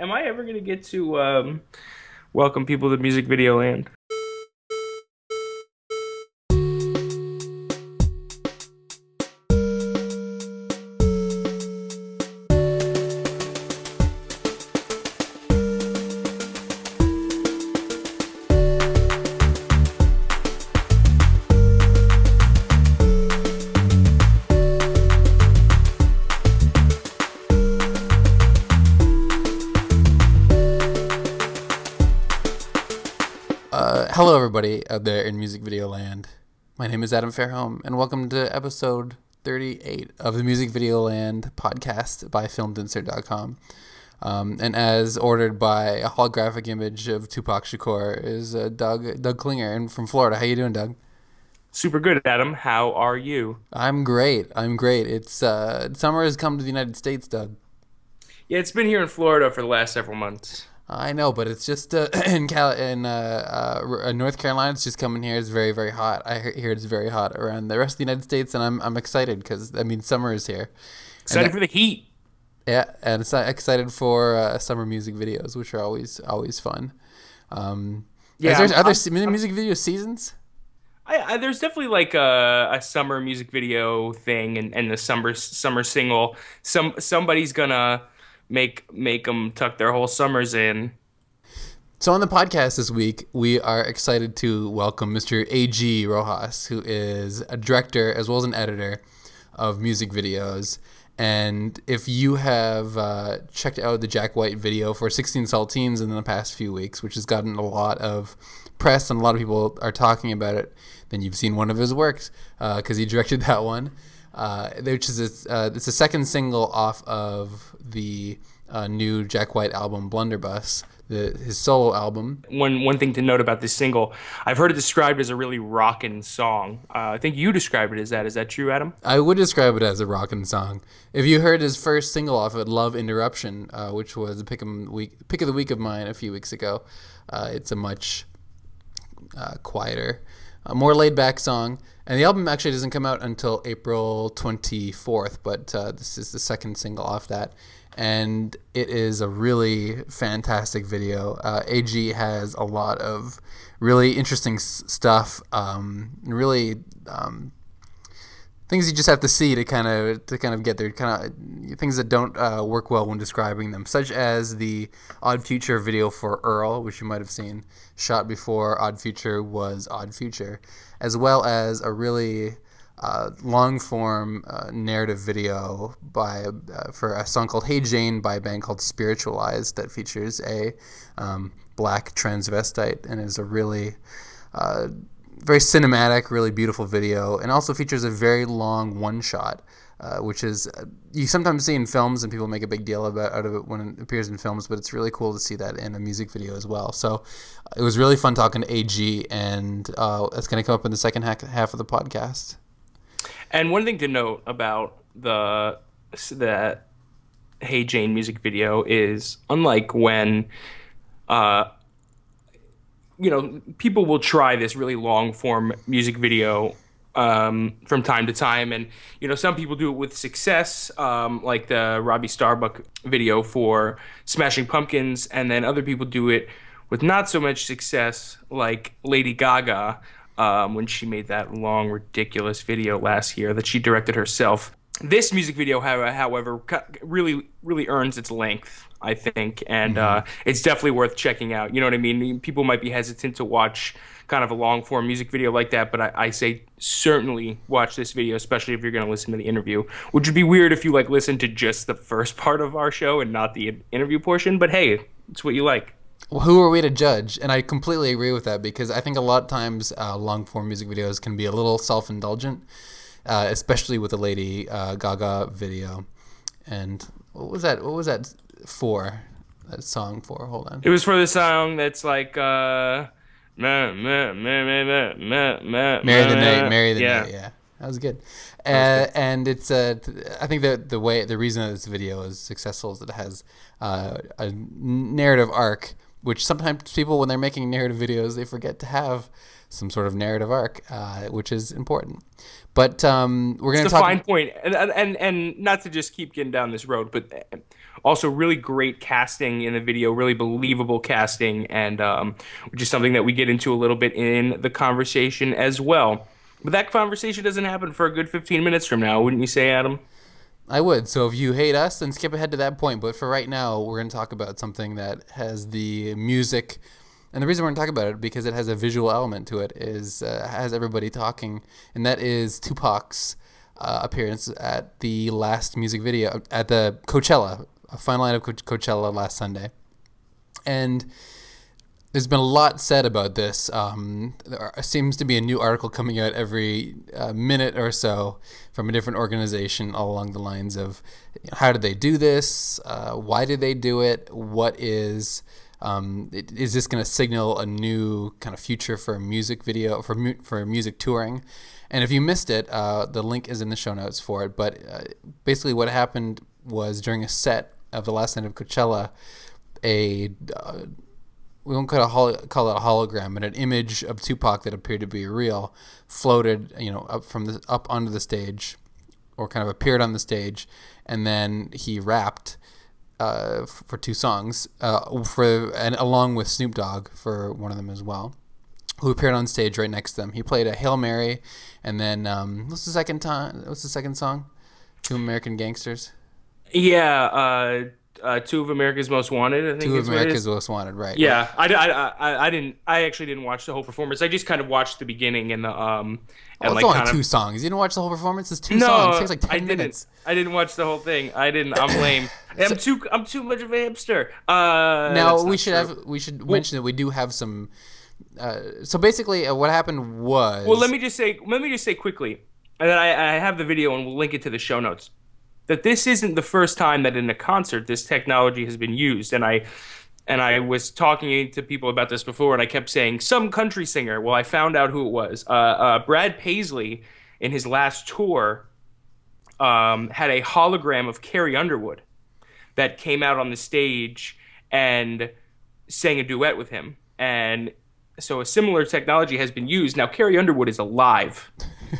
am I ever gonna get to um, welcome people to music video land? Out there in music video land. My name is Adam Fairholm, and welcome to episode 38 of the Music Video Land podcast by FilmedInsert.com. Um, and as ordered by a holographic image of Tupac Shakur is uh, Doug Doug Klinger and from Florida. How you doing, Doug? Super good, Adam. How are you? I'm great. I'm great. It's uh, summer has come to the United States, Doug. Yeah, it's been here in Florida for the last several months. I know, but it's just uh, in Cal- in uh, uh, North Carolina. It's just coming here. It's very very hot. I hear it's very hot around the rest of the United States, and I'm I'm excited because I mean summer is here. Excited And- for the heat. Yeah, and it's excited for uh, summer music videos, which are always always fun. Um, Yeah, is there I'm- other I'm- music video seasons? I, I, there's definitely like a, a summer music video thing, and, and the summer summer single. Some somebody's gonna make make them tuck their whole summers in. So on the podcast this week, we are excited to welcome Mr. A.G. Rojas, who is a director as well as an editor of music videos. And if you have uh, checked out the Jack White video for 16 Saltines in the past few weeks, which has gotten a lot of press and a lot of people are talking about it, then you've seen one of his works because he directed that one, uh, which is a, uh, it's a second single off of the uh, new Jack White album Blunderbuss, the, his solo album. One one thing to note about this single, I've heard it described as a really rockin' song. Uh, I think you described it as that. Is that true, Adam? I would describe it as a rockin' song. If you heard his first single off of it, "Love Interruption," uh, which was a pick of the week pick of the week of mine a few weeks ago, uh, it's a much uh, quieter, uh, more laid back song. And the album actually doesn't come out until April 24th, but uh, this is the second single off that. And it is a really fantastic video. Uh, AG has a lot of really interesting s- stuff, um, really um, things you just have to see to kind of to kind of get there kind of things that don't uh, work well when describing them such as the odd future video for earl which you might have seen shot before odd future was odd future as well as a really uh, long form uh, narrative video by uh, for a song called Hey Jane by a band called Spiritualized that features a um, black transvestite and is a really uh, very cinematic, really beautiful video, and also features a very long one shot, uh, which is uh, you sometimes see in films, and people make a big deal about out of it when it appears in films. But it's really cool to see that in a music video as well. So it was really fun talking to AG, and uh, that's going to come up in the second half, half of the podcast. And one thing to note about the that Hey Jane music video is unlike when uh you know people will try this really long form music video um, from time to time. And you know some people do it with success um, like the Robbie Starbuck video for Smashing Pumpkins. And then other people do it with not so much success like Lady Gaga um, when she made that long, ridiculous video last year that she directed herself. This music video, however, really, really earns its length, I think, and uh, it's definitely worth checking out. You know what I mean? People might be hesitant to watch kind of a long form music video like that, but I, I say certainly watch this video, especially if you're going to listen to the interview. Which would be weird if you like listen to just the first part of our show and not the interview portion. But hey, it's what you like. Well, who are we to judge? And I completely agree with that because I think a lot of times uh, long form music videos can be a little self indulgent, uh, especially with the Lady uh, Gaga video. And what was that? What was that for? That song for? Hold on. It was for the song that's like uh meh, meh, meh, Marry the. Night, Marry the yeah. Night. Yeah, that was good. Uh, and it's uh, I think the the way the reason that this video is successful is that it has uh, a narrative arc, which sometimes people when they're making narrative videos they forget to have some sort of narrative arc, uh, which is important. But um, we're going It's to a talk. fine point, and and and not to just keep getting down this road, but Also, really great casting in the video, really believable casting, and um, which is something that we get into a little bit in the conversation as well. But that conversation doesn't happen for a good 15 minutes from now, wouldn't you say, Adam? I would. So if you hate us, then skip ahead to that point. But for right now, we're going to talk about something that has the music. And the reason we're going to talk about it because it has a visual element to it is uh, has everybody talking, and that is Tupac's uh, appearance at the last music video at the Coachella, a final night of Coachella last Sunday, and there's been a lot said about this. Um, there seems to be a new article coming out every uh, minute or so from a different organization, all along the lines of you know, how did they do this? Uh, why did they do it? What is um, is this going to signal a new kind of future for music video for mu- for music touring? And if you missed it, uh, the link is in the show notes for it. But uh, basically, what happened was during a set of the last night of Coachella, a uh, we won't call it, call it a hologram, but an image of Tupac that appeared to be real floated, you know, up from the up onto the stage, or kind of appeared on the stage, and then he rapped uh, for two songs, uh, for and along with Snoop Dogg for one of them as well, who appeared on stage right next to them. He played a Hail Mary, and then um, what's the second time? What's the second song? Two American Gangsters. Yeah. Uh uh, two of America's Most Wanted. I think two of America's Most Wanted, right? Yeah, right. I, I, I, I, didn't. I actually didn't watch the whole performance. I just kind of watched the beginning and the um. And oh, it's like only two of, songs. You didn't watch the whole performance. It's two no, songs. It takes like ten I didn't. minutes. I didn't watch the whole thing. I didn't. I'm lame. so, I'm too. I'm too much of a hipster. Uh, now we should true. have. We should well, mention that we do have some. Uh, so basically, uh, what happened was. Well, let me just say. Let me just say quickly, and then I, I have the video, and we'll link it to the show notes that this isn't the first time that in a concert this technology has been used. And I and I was talking to people about this before, and I kept saying some country singer. Well, I found out who it was. Uh, uh, Brad Paisley, in his last tour, um, had a hologram of Carrie Underwood that came out on the stage and sang a duet with him. And so a similar technology has been used. Now, Carrie Underwood is alive,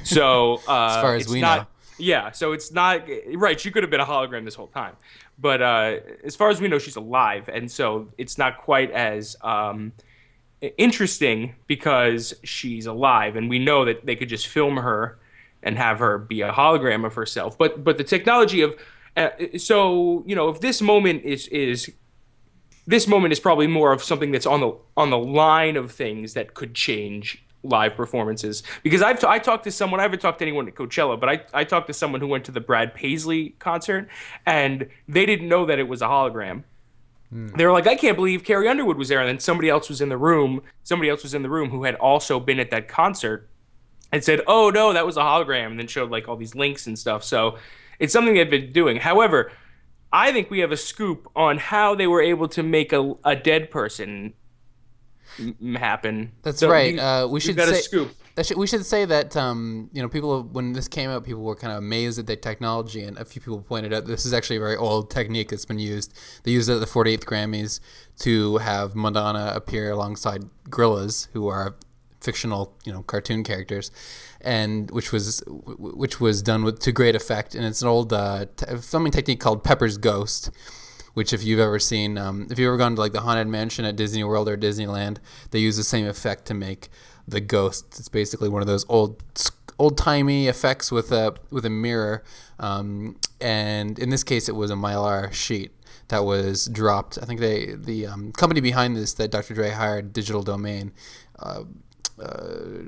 so uh, as far as we not, know. Yeah, so it's not right. She could have been a hologram this whole time, but uh, as far as we know, she's alive, and so it's not quite as um, interesting because she's alive, and we know that they could just film her and have her be a hologram of herself. But but the technology of uh, so you know if this moment is is this moment is probably more of something that's on the on the line of things that could change live performances because I've t- I talked to someone I haven't talked to anyone at Coachella but I I talked to someone who went to the Brad Paisley concert and they didn't know that it was a hologram. Mm. They were like, I can't believe Carrie Underwood was there, and then somebody else was in the room. Somebody else was in the room who had also been at that concert, and said, "Oh no, that was a hologram," and then showed like all these links and stuff. So it's something they've been doing. However, I think we have a scoop on how they were able to make a, a dead person happen. That's so right. uh, we should say, scoop. Should, we should say that um, you know people when this came out, people were kind of amazed at the technology, and a few people pointed out this is actually a very old technique that's been used. They used it at the 48th Grammys to have Madonna appear alongside Gorillaz, who are fictional, you know, cartoon characters, and which was which was done with to great effect. And it's an old uh, t- filming technique called Pepper's Ghost which if you've ever seen, um, if you've ever gone to like the Haunted Mansion at Disney World or Disneyland, they use the same effect to make the ghost. It's basically one of those old old timey effects with a with a mirror, um, and in this case, it was a mylar sheet that was dropped. I think they the um, company behind this that Dr. Dre hired, Digital Domain. Uh, uh,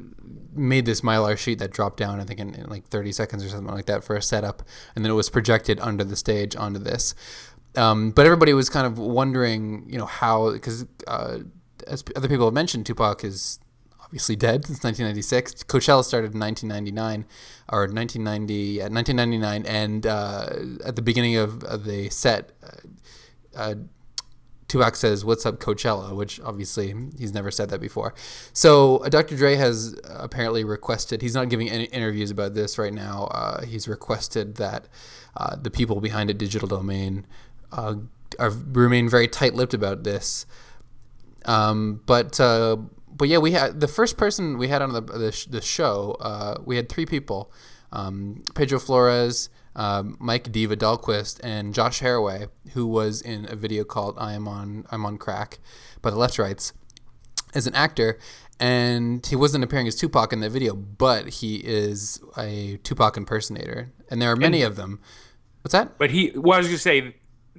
made this mylar sheet that dropped down, I think, in, in, like 30 seconds or something like that for a setup, and then it was projected under the stage onto this. Um, but everybody was kind of wondering, you know, how because uh, as other people have mentioned, Tupac is obviously dead since 1996. Coachella started in 1999 or 1990, yeah, 1999, and uh, at the beginning of, the set, uh, uh, Tupac says, "What's up, Coachella?" Which obviously he's never said that before. So uh, Dr. Dre has apparently requested. He's not giving any interviews about this right now. Uh, he's requested that the people behind a digital domain uh, are remain very tight-lipped about this. Um, but uh, but yeah, we had the first person we had on the the, the show. Uh, we had three people: um, Pedro Flores, um, Mike Diva Dahlquist and Josh Haraway, who was in a video called "I Am on I'm on Crack" by the Left Rights, as an actor, and he wasn't appearing as Tupac in that video, but he is a Tupac impersonator, and there are many And- of them. What's that? But he, well, I was gonna say,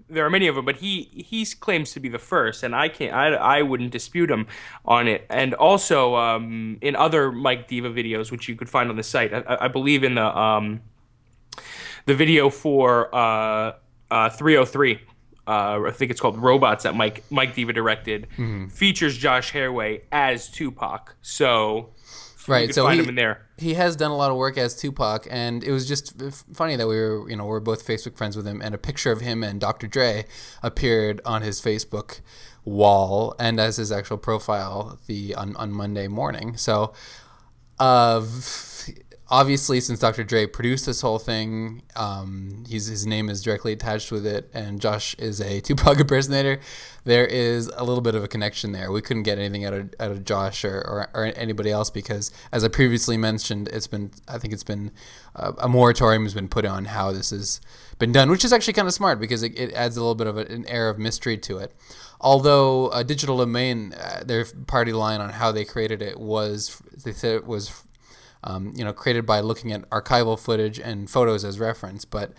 there are many of them, but he he claims to be the first, and I can't, I, I wouldn't dispute him on it. And also, um, in other Mike Diva videos, which you could find on the site, I, I believe in the um, the video for uh, uh, 303. Uh, I think it's called Robots that Mike Mike Diva directed. Mm-hmm. Features Josh Haraway as Tupac. So Right, so find he- him in there. he has done a lot of work as Tupac, and it was just funny that we were, you know, we're both Facebook friends with him, and a picture of him and Dr. Dre appeared on his Facebook wall and as his actual profile the on, on Monday morning. So, uh, obviously, since Dr. Dre produced this whole thing, um, his name is directly attached with it, and Josh is a Tupac impersonator. There is a little bit of a connection there. We couldn't get anything out of, out of Josh or, or, or anybody else because, as I previously mentioned, it's been I think it's been uh, a moratorium has been put on how this has been done, which is actually kind of smart because it, it adds a little bit of a, an air of mystery to it. Although uh, Digital Domain, uh, their party line on how they created it was they said it was um, you know, created by looking at archival footage and photos as reference. But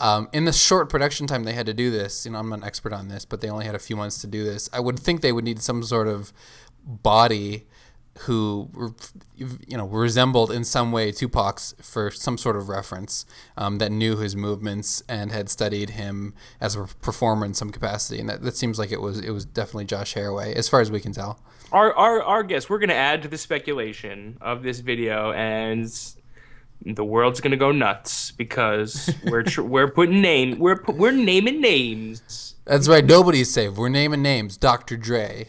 um, in the short production time they had to do this, you know, I'm not an expert on this, but they only had a few months to do this. I would think they would need some sort of body who, you know, resembled in some way Tupac's for some sort of reference um, that knew his movements and had studied him as a performer in some capacity. And that, that seems like it was it was definitely Josh Haraway, as far as we can tell. Our our our guess we're going to add to the speculation of this video and the world's going to go nuts because we're tr- we're putting name we're pu- we're naming names That's right. Nobody's safe. We're naming names. Dr. Dre,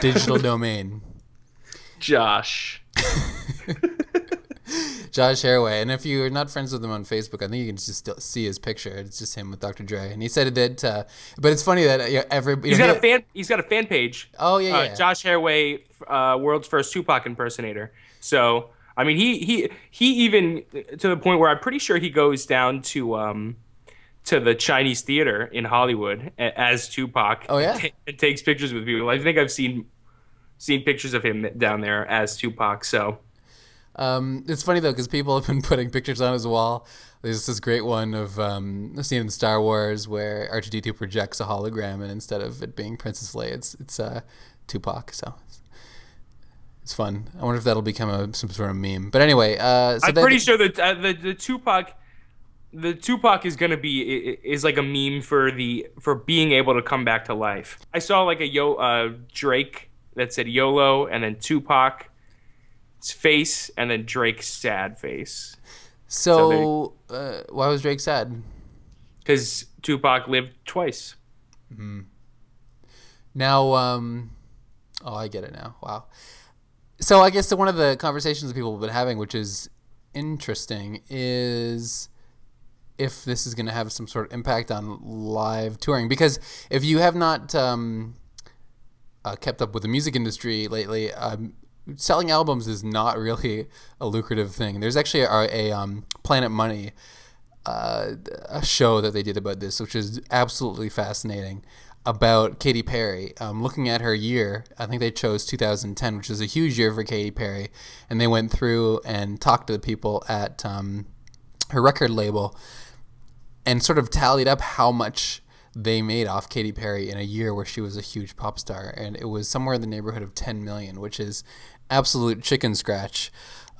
Digital Domain, Josh Josh Haraway. And if you're not friends with him on Facebook, I think you can just still see his picture. It's just him with Dr. Dre. And he said that, uh, but it's funny that you know, every. You he's know, got a fan he's got a fan page Oh, yeah, uh, yeah. Josh Haraway uh, world's first Tupac impersonator so I mean he he he even to the point where I'm pretty sure he goes down to um to the Chinese theater in Hollywood as Tupac Oh, yeah? and takes pictures with people I think I've seen seen pictures of him down there as Tupac so Um, it's funny though because people have been putting pictures on his wall. There's this great one of um, a scene in Star Wars where R2D2 projects a hologram, and instead of it being Princess Leia, it's it's uh, Tupac. So it's, it's fun. I wonder if that'll become a some sort of meme. But anyway, uh, so I'm that- pretty sure that uh, the the Tupac, the Tupac is gonna be is like a meme for the for being able to come back to life. I saw like a yo uh, Drake that said YOLO and then Tupac's face and then Drake's sad face So, uh, why was Drake sad? because Tupac lived twice. Now, um, oh, I get it now. Wow. So I guess one of the conversations that people have been having, which is interesting, is if this is going to have some sort of impact on live touring. Because if you have not um, uh, kept up with the music industry lately, um, selling albums is not really a lucrative thing. There's actually a, a um, Planet Money uh, a show that they did about this, which is absolutely fascinating. About Katy Perry, um, looking at her year, I think they chose 2010, which is a huge year for Katy Perry, and they went through and talked to the people at um, her record label and sort of tallied up how much they made off Katy Perry in a year where she was a huge pop star, and it was somewhere in the neighborhood of 10 million, which is absolute chicken scratch.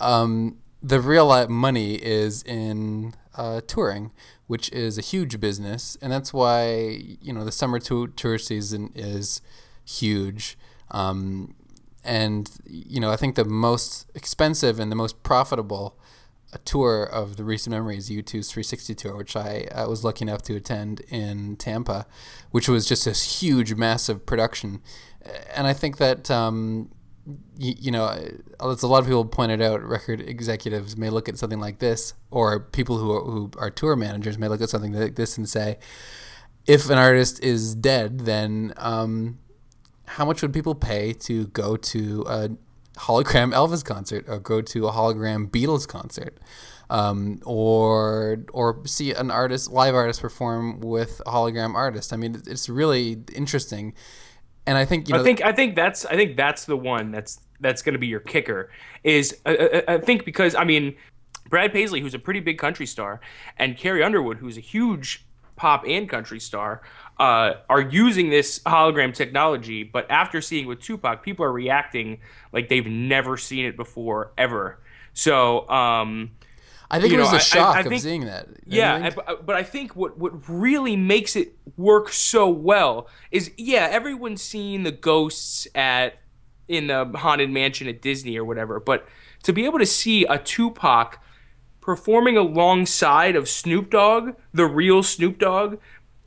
Um, the real money is in uh, touring, which is a huge business, and that's why you know the summer tour, tour season is huge. Um, and you know, I think the most expensive and the most profitable a tour of the recent memories U2's 360 tour, which I, I was lucky enough to attend in Tampa, which was just this huge, massive production. And I think that, um, you, you know, as a lot of people pointed out, record executives may look at something like this, or people who are, who are tour managers may look at something like this and say, if an artist is dead, then um, how much would people pay to go to a hologram Elvis concert or go to a hologram Beatles concert? um, or or see an artist, live artist perform with a hologram artist. I mean, it's really interesting, and I think you know. I think I think that's I think that's the one that's that's going to be your kicker. Is I, I, I think because I mean, Brad Paisley, who's a pretty big country star, and Carrie Underwood, who's a huge pop and country star, uh, are using this hologram technology. But after seeing with Tupac, people are reacting like they've never seen it before ever. So. Um, I think it was know, a shock I, I think, of seeing that. Yeah, but, but I think what what really makes it work so well is yeah, everyone's seen the ghosts at in the haunted mansion at Disney or whatever, but to be able to see a Tupac performing alongside of Snoop Dogg, the real Snoop Dogg,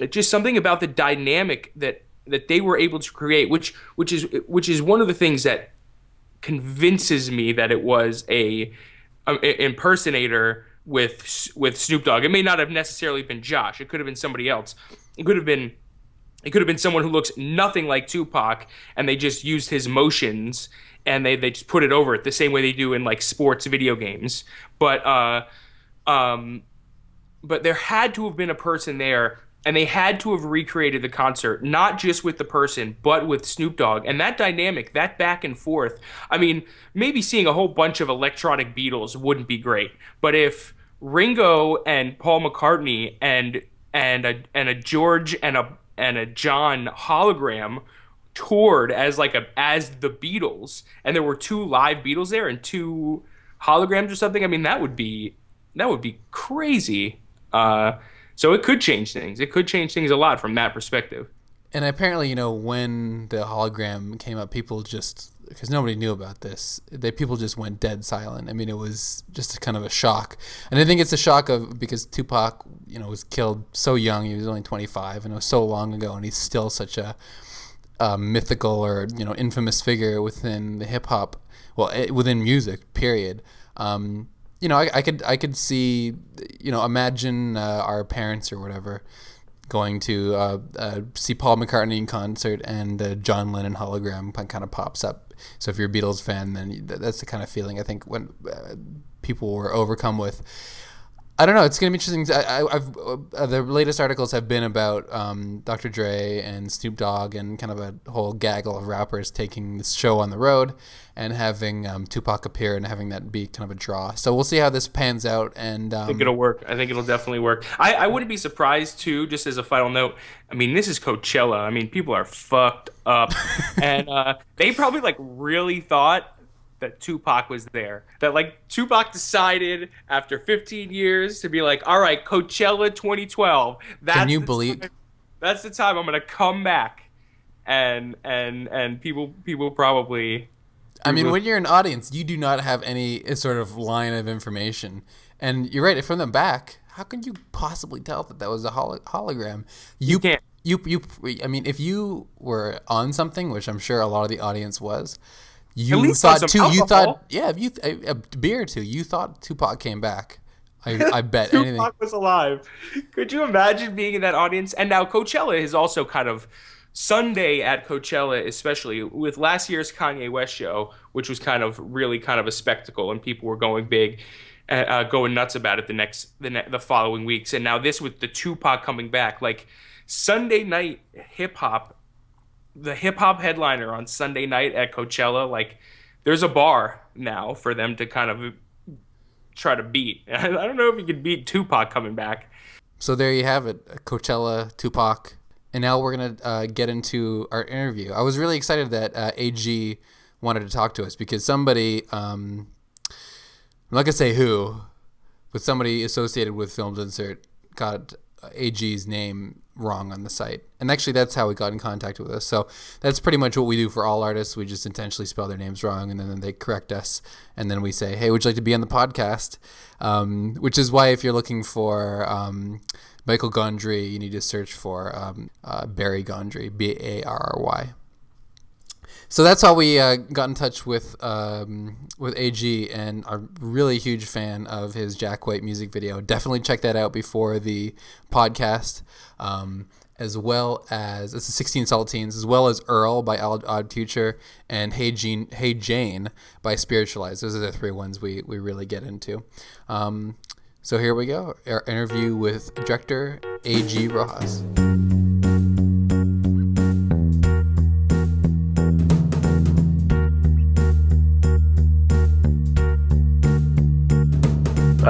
just something about the dynamic that that they were able to create, which which is which is one of the things that convinces me that it was a, impersonator with with Snoop Dogg. It may not have necessarily been Josh. It could have been somebody else. It could have been it could have been someone who looks nothing like Tupac, and they just used his motions and they, they just put it over it the same way they do in like sports video games. But uh, um, but there had to have been a person there and they had to have recreated the concert not just with the person but with Snoop Dogg. And that dynamic that back and forth I mean maybe seeing a whole bunch of electronic Beatles wouldn't be great. But if Ringo and Paul McCartney and and a and a George and a and a John hologram toured as like a as the Beatles and there were two live Beatles there and two holograms or something I mean that would be that would be crazy. Uh so it could change things. It could change things a lot from that perspective. And apparently, you know, when the hologram came up, people just because nobody knew about this, they people just went dead silent. I mean, it was just kind of a shock, and I think it's a shock of because Tupac, you know, was killed so young. He was only 25, and it was so long ago, and he's still such a, mythical or you know infamous figure within the hip hop, well, eh, within music. Period. Um, you know, I, I, could I could see, you know, imagine uh, our parents or whatever going to uh, uh, see Paul McCartney in concert and uh, John Lennon hologram kind of pops up. So if you're a Beatles fan, then that's the kind of feeling I think when uh, people were overcome with. I don't know. It's gonna be interesting. I, have uh, the latest articles have been about um, Dr. Dre and Snoop Dogg and kind of a whole gaggle of rappers taking this show on the road and having um, Tupac appear and having that be kind of a draw. So we'll see how this pans out. And um, I think it'll work. I think it'll definitely work. I, I wouldn't be surprised too. Just as a final note, I mean, this is Coachella. I mean, people are fucked up, and uh, they probably like really thought that Tupac was there. That like Tupac decided after 15 years to be like, all right, Coachella 2012. That's Can you believe? Time, that's the time I'm gonna come back, and and and people people probably. I mean, when you're an audience, you do not have any eh, sort of line of information, and you're right. From the back, how can you possibly tell that that was a holo- hologram? You, you can't. You, you, I mean, if you were on something, which I'm sure a lot of the audience was, you thought too. You thought, yeah, you a, a, beer or two. You thought Tupac came back. I, I bet Tupac anything. was alive. Could you imagine being in that audience? And now Coachella is also kind of Sunday at Coachella, especially with last year's Kanye West show, which was kind of really kind of a spectacle, and people were going big. Uh, uh going nuts about it the next the ne- the following weeks, and now this with the Tupac coming back, like Sunday night hip hop the hip hop headliner on Sunday night at Coachella, like there's a bar now for them to kind of try to beat. I don't know if you could beat Tupac coming back. So there you have it, Coachella, Tupac, and now we're gonna uh, get into our interview. I was really excited that uh, AG wanted to talk to us because somebody, um, I'm not gonna say who, but somebody associated with Films Insert got AG's name wrong on the site. And actually, that's how he got in contact with us. So that's pretty much what we do for all artists. We just intentionally spell their names wrong, and then they correct us. And then we say, hey, would you like to be on the podcast? Um, which is why, if you're looking for um, Michael Gondry, you need to search for um, uh, Barry Gondry, B A R R Y so that's how we uh, got in touch with um, with AG, and a really huge fan of his Jack White music video. Definitely check that out before the podcast. Um, as well as it's the 16 Saltines, as well as Earl by Odd Future and Hey Jean, Hey Jane by Spiritualized. Those are the three ones we, we really get into. Um, so here we go, our interview with director A.G. Rojas.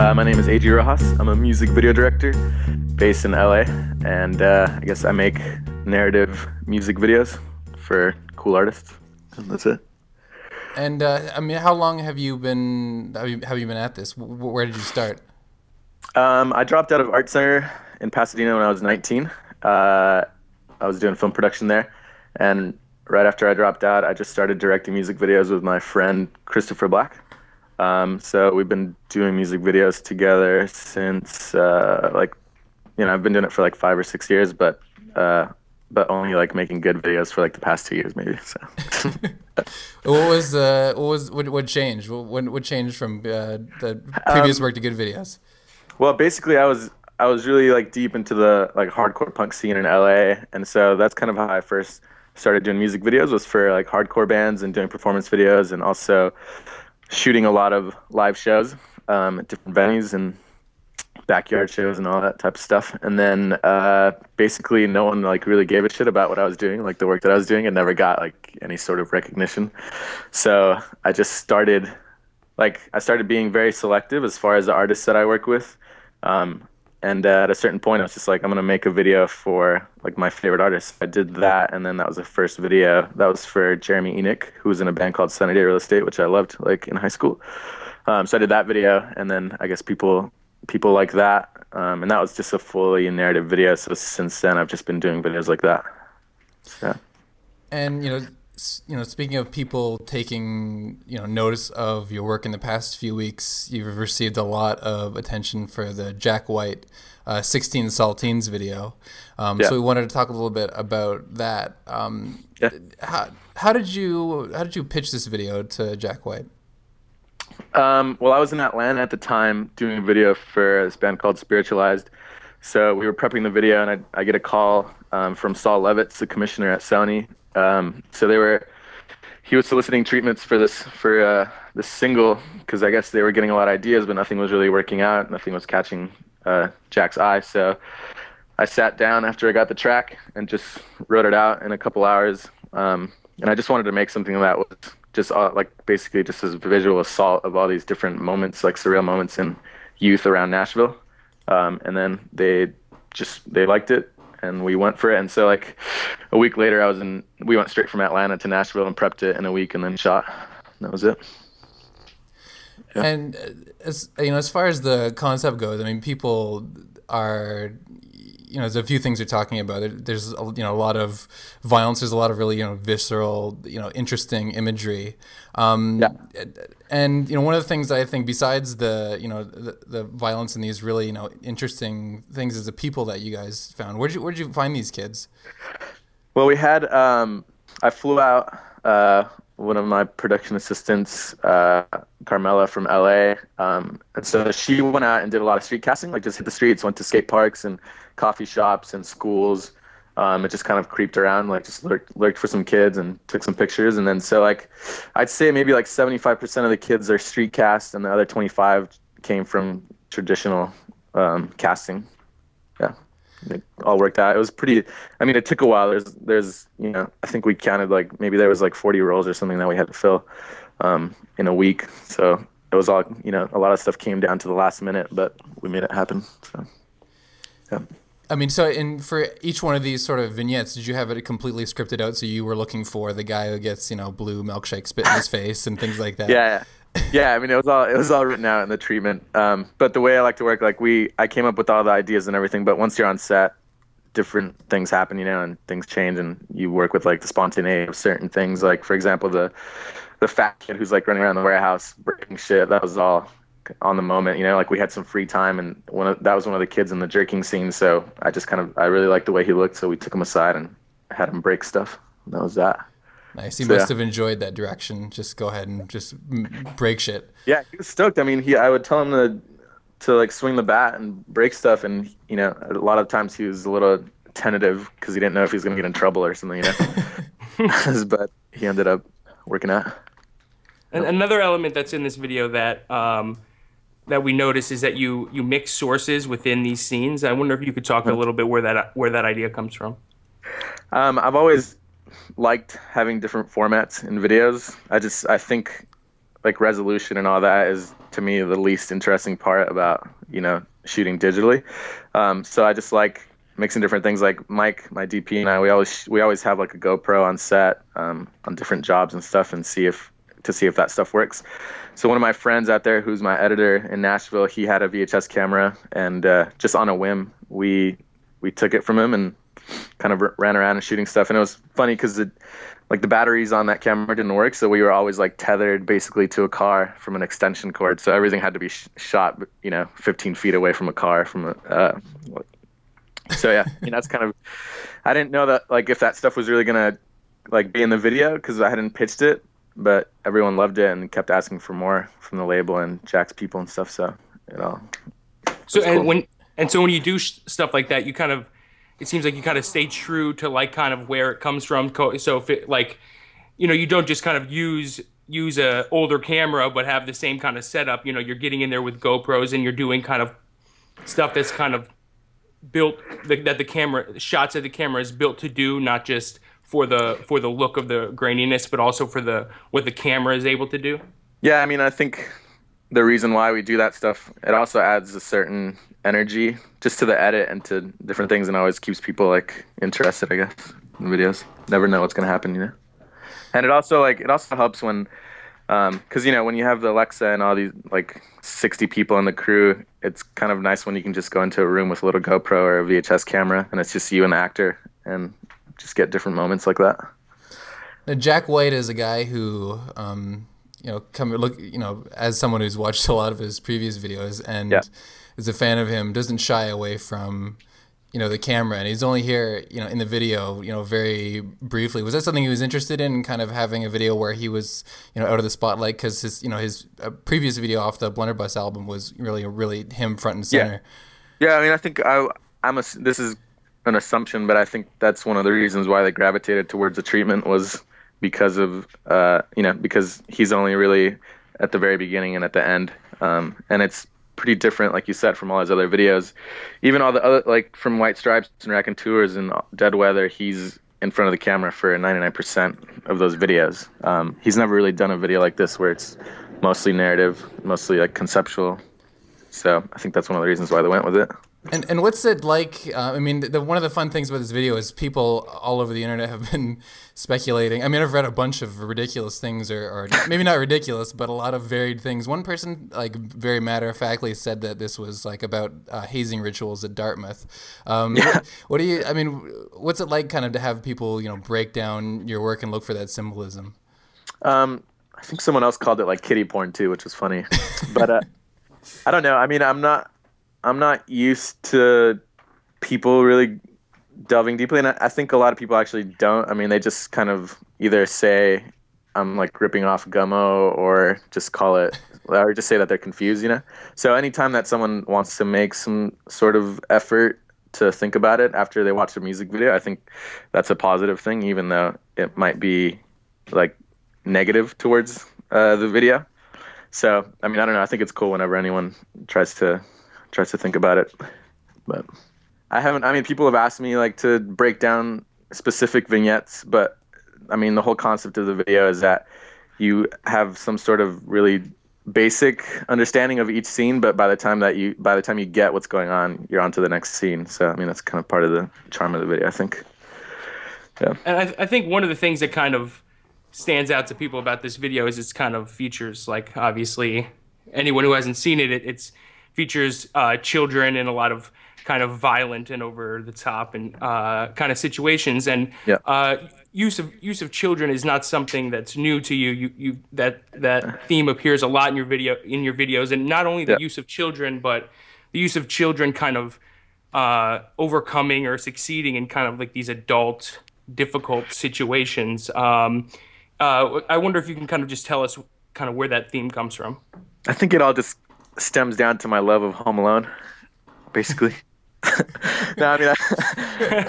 Uh, my name is AG Rojas. I'm a music video director based in LA, and uh, I guess I make narrative music videos for cool artists. And that's it. And uh, I mean, how long have you been have you, have you been at this? Where did you start? Um, I dropped out of Art Center in Pasadena when I was 19. Uh, I was doing film production there, and right after I dropped out, I just started directing music videos with my friend Christopher Black. Um, so we've been doing music videos together since uh, like you know, I've been doing it for like five or six years, but uh, but only like making good videos for like the past two years, maybe. So. what was uh, what was what, what changed? What what changed from uh, the previous um, work to good videos? Well, basically, I was I was really like deep into the like hardcore punk scene in LA, and so that's kind of how I first started doing music videos was for like hardcore bands and doing performance videos, and also shooting a lot of live shows um, at different venues and backyard shows and all that type of stuff. And then uh, basically no one like really gave a shit about what I was doing, like the work that I was doing, and never got like any sort of recognition. So I just started like I started being very selective as far as the artists that I work with. Um, and uh, at a certain point, I was just like, I'm gonna make a video for like my favorite artist I did that, and then that was the first video. That was for Jeremy Enigk, who was in a band called Sunny Day Real Estate, which I loved like in high school. Um, so I did that video, and then I guess people people like that. Um, and that was just a fully narrative video. So since then, I've just been doing videos like that. Yeah. And you know, you know, speaking of people taking you know notice of your work in the past few weeks, you've received a lot of attention for the Jack White uh, 16 Saltines video. Um, yeah. So we wanted to talk a little bit about that. Um, yeah. How, how did you how did you pitch this video to Jack White? Um, well, I was in Atlanta at the time doing a video for this band called Spiritualized. So we were prepping the video, and I, I get a call um, from Saul Levitz, the commissioner at Sony. Um, so they were, he was soliciting treatments for this for uh, this single because I guess they were getting a lot of ideas, but nothing was really working out. Nothing was catching uh, Jack's eye. So I sat down after I got the track and just wrote it out in a couple hours. Um, and I just wanted to make something that was just uh, like basically just as visual assault of all these different moments, like surreal moments in youth around Nashville. Um, and then they just they liked it, and we went for it. And so like a week later, I was in. We went straight from Atlanta to Nashville and prepped it in a week, and then shot. And that was it. Yeah. And uh, as you know, as far as the concept goes, I mean, people are you know, there's a few things you're talking about. There's you know a lot of violence. There's a lot of really you know visceral, you know, interesting imagery. Um, yeah. And you know, one of the things I think, besides the you know the, the violence and these really you know interesting things, is the people that you guys found. Where did you where did you find these kids? Well, we had um, I flew out. Uh, one of my production assistants, uh, Carmela from LA. Um, and so she went out and did a lot of street casting, like just hit the streets, went to skate parks and coffee shops and schools. Um, it just kind of creeped around, like just lurked, lurked for some kids and took some pictures. And then so like, I'd say maybe like 75% of the kids are street cast, and the other 25 came from traditional um, casting. Yeah, it all worked out. It was pretty. I mean, it took a while. There's there's you know I think we counted like maybe there was like 40 roles or something that we had to fill um, in a week. So it was all you know a lot of stuff came down to the last minute, but we made it happen. So yeah. I mean, so in for each one of these sort of vignettes, did you have it completely scripted out? So you were looking for the guy who gets you know blue milkshake spit in his face and things like that. Yeah, yeah. I mean, it was all it was all written out in the treatment. Um, but the way I like to work, like we, I came up with all the ideas and everything. But once you're on set, different things happen, you know, and things change, and you work with like the spontaneity of certain things. Like for example, the the fat kid who's like running around the warehouse breaking shit. That was all on the moment. You know, like we had some free time, and one of, that was one of the kids in the jerking scene. So I just kind of I really liked the way he looked, so we took him aside and had him break stuff. That was that. Nice. He so, must yeah. have enjoyed that direction. Just go ahead and just break shit. Yeah, he was stoked. I mean, he I would tell him to to like swing the bat and break stuff, and you know, a lot of times he was a little tentative because he didn't know if he was going to get in trouble or something, you know. but he ended up working out. And another element that's in this video that um, that we notice is that you you mix sources within these scenes. I wonder if you could talk a little bit where that where that idea comes from. Um, I've always liked having different formats in videos. I just I think like resolution and all that is to me the least interesting part about you know shooting digitally. Um, so I just like mixing different things. Like Mike, my DP, and I, we always we always have like a GoPro on set um, on different jobs and stuff, and see if to see if that stuff works. So one of my friends out there, who's my editor in Nashville, he had a VHS camera, and uh, just on a whim, we we took it from him and kind of ran around and shooting stuff. And it was funny because it like the batteries on that camera didn't work, so we were always like tethered basically to a car from an extension cord. So everything had to be sh- shot, you know, 15 feet away from a car. From a, uh, so yeah, I mean that's kind of. I didn't know that like if that stuff was really gonna like be in the video because I hadn't pitched it, but everyone loved it and kept asking for more from the label and Jack's people and stuff. So you know. So and cool. when and so when you do sh- stuff like that, you kind of it seems like you kind of stay true to like kind of where it comes from. So if it like you know you don't just kind of use use a older camera but have the same kind of setup. You know you're getting in there with GoPros and you're doing kind of stuff that's kind of built that the camera shots that the camera is built to do, not just for the for the look of the graininess, but also for the what the camera is able to do? Yeah, I mean, I think the reason why we do that stuff it also adds a certain energy just to the edit and to different things, and always keeps people like interested. I guess in videos. Never know what's gonna happen, you know. And it also like it also helps when because um, you know when you have the Alexa and all these like 60 people in the crew, it's kind of nice when you can just go into a room with a little GoPro or a VHS camera and it's just you and the actor, and just get different moments like that. Now, Jack White is a guy who, um, you know, come look, you know, as someone who's watched a lot of his previous videos and yeah. is a fan of him, doesn't shy away from, you know, the camera, and he's only here, you know, in the video, you know, very briefly. Was that something he was interested in, kind of having a video where he was, you know, out of the spotlight? Because his, you know, his uh, previous video off the Blunderbuss album was really, really him front and center. Yeah, yeah. I mean, I think I, I'm a. This is an assumption, but I think that's one of the reasons why they gravitated towards the treatment was because of uh, you know because he's only really at the very beginning and at the end, um, and it's pretty different, like you said, from all his other videos. Even all the other like from White Stripes and Raconteurs and Dead Weather, he's in front of the camera for 99% of those videos. Um, he's never really done a video like this where it's mostly narrative, mostly like conceptual. So I think that's one of the reasons why they went with it. And and what's it like? Uh, I mean, the, one of the fun things about this video is people all over the internet have been speculating. I mean, I've read a bunch of ridiculous things, or, or maybe not ridiculous, but a lot of varied things. One person, like very matter of factly, said that this was like about uh, hazing rituals at Dartmouth. Um, yeah. what, what do you? I mean, what's it like, kind of, to have people, you know, break down your work and look for that symbolism? Um, I think someone else called it like kitty porn too, which was funny. but uh, I don't know. I mean, I'm not. I'm not used to people really delving deeply, and I, I think a lot of people actually don't. I mean, they just kind of either say I'm like ripping off Gummo, or just call it, or just say that they're confused. You know. So anytime that someone wants to make some sort of effort to think about it after they watch a music video, I think that's a positive thing, even though it might be like negative towards uh, the video. So I mean, I don't know. I think it's cool whenever anyone tries to tries to think about it. But I haven't. I mean, people have asked me like to break down specific vignettes, but I mean, the whole concept of the video is that you have some sort of really basic understanding of each scene, but by the time that you by the time you get what's going on, you're on to the next scene. So I mean, that's kind of part of the charm of the video, I think. Yeah. And I, I think one of the things that kind of stands out to people about this video is its kind of features. Like obviously, anyone who hasn't seen it, it it's features uh, children in a lot of kind of violent and over the top and uh, kind of situations. And yeah. uh, use of use of children is not something that's new to you. You you that that theme appears a lot in your video in your videos, and not only the yeah. use of children, but the use of children kind of uh, overcoming or succeeding in kind of like these adult difficult situations. Um, uh, I wonder if you can kind of just tell us kind of where that theme comes from. I think it all just stems down to my love of Home Alone, basically. no, I mean, I,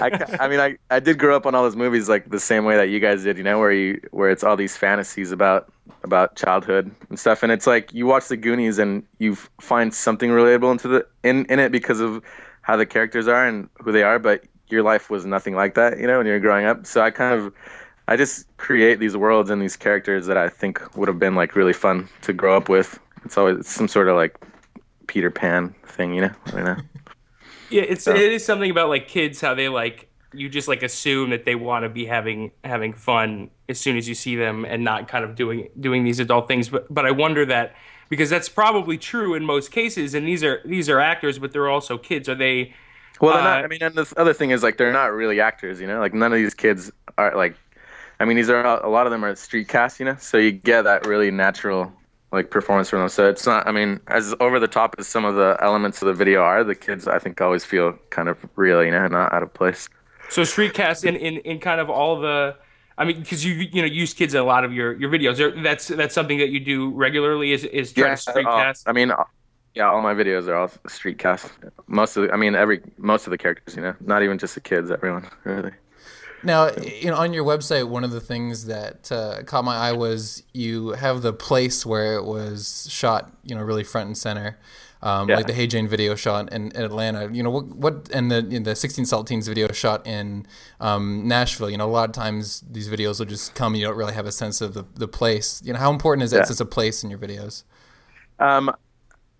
I, I, mean, I, I did grow up on all those movies like the same way that you guys did, you know, where you where it's all these fantasies about about childhood and stuff, and it's like you watch the Goonies and you find something relatable into the in in it because of how the characters are and who they are, but your life was nothing like that, you know, when you're growing up. So I kind of I just create these worlds and these characters that I think would have been like really fun to grow up with. It's always some sort of like Peter Pan thing, you know. I don't know. yeah, it's so. it is something about like kids how they like you just like assume that they want to be having having fun as soon as you see them and not kind of doing doing these adult things. But but I wonder that because that's probably true in most cases, and these are these are actors, but they're also kids. Are they? Well, uh, not, I mean, and the other thing is like they're not really actors, you know. Like none of these kids are like I mean, these are a lot of them are street cast you know, so you get that really natural like performance from them. So it's not. I mean, as over the top as some of the elements of the video are, the kids I think always feel kind of real, you know, not out of place. So street cast in in, in kind of all the. I mean, because you you know use kids in a lot of your, your videos. That's that's something that you do regularly. Is is try yeah, to street uh, cast? I mean, yeah, all my videos are all street cast. Most of the, I mean, every most of the characters, you know, not even just the kids. Everyone really. Now, you know, on your website, one of the things that uh, caught my eye was you have the place where it was shot, you know, really front and center, um, yeah. like the Hey Jane video shot in, in, Atlanta. You know, what, what and the in the 16 Saltines video shot in um, Nashville. You know, a lot of times these videos will just come, and you don't really have a sense of the, the place. You know, how important is that yeah. sense of place in your videos? Um,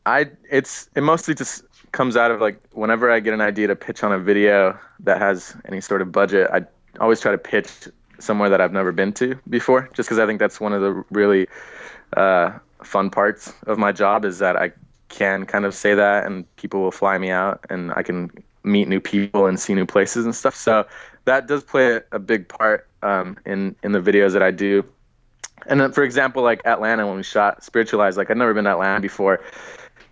I it's it mostly just comes out of like whenever I get an idea to pitch on a video that has any sort of budget, I always try to pitch somewhere that I've never been to before, just because I think that's one of the really uh, fun parts of my job is that I can kind of say that and people will fly me out and I can meet new people and see new places and stuff. So that does play a, big part um, in in the videos that I do. And then, for example, like Atlanta when we shot Spiritualized, like I'd never been to Atlanta before,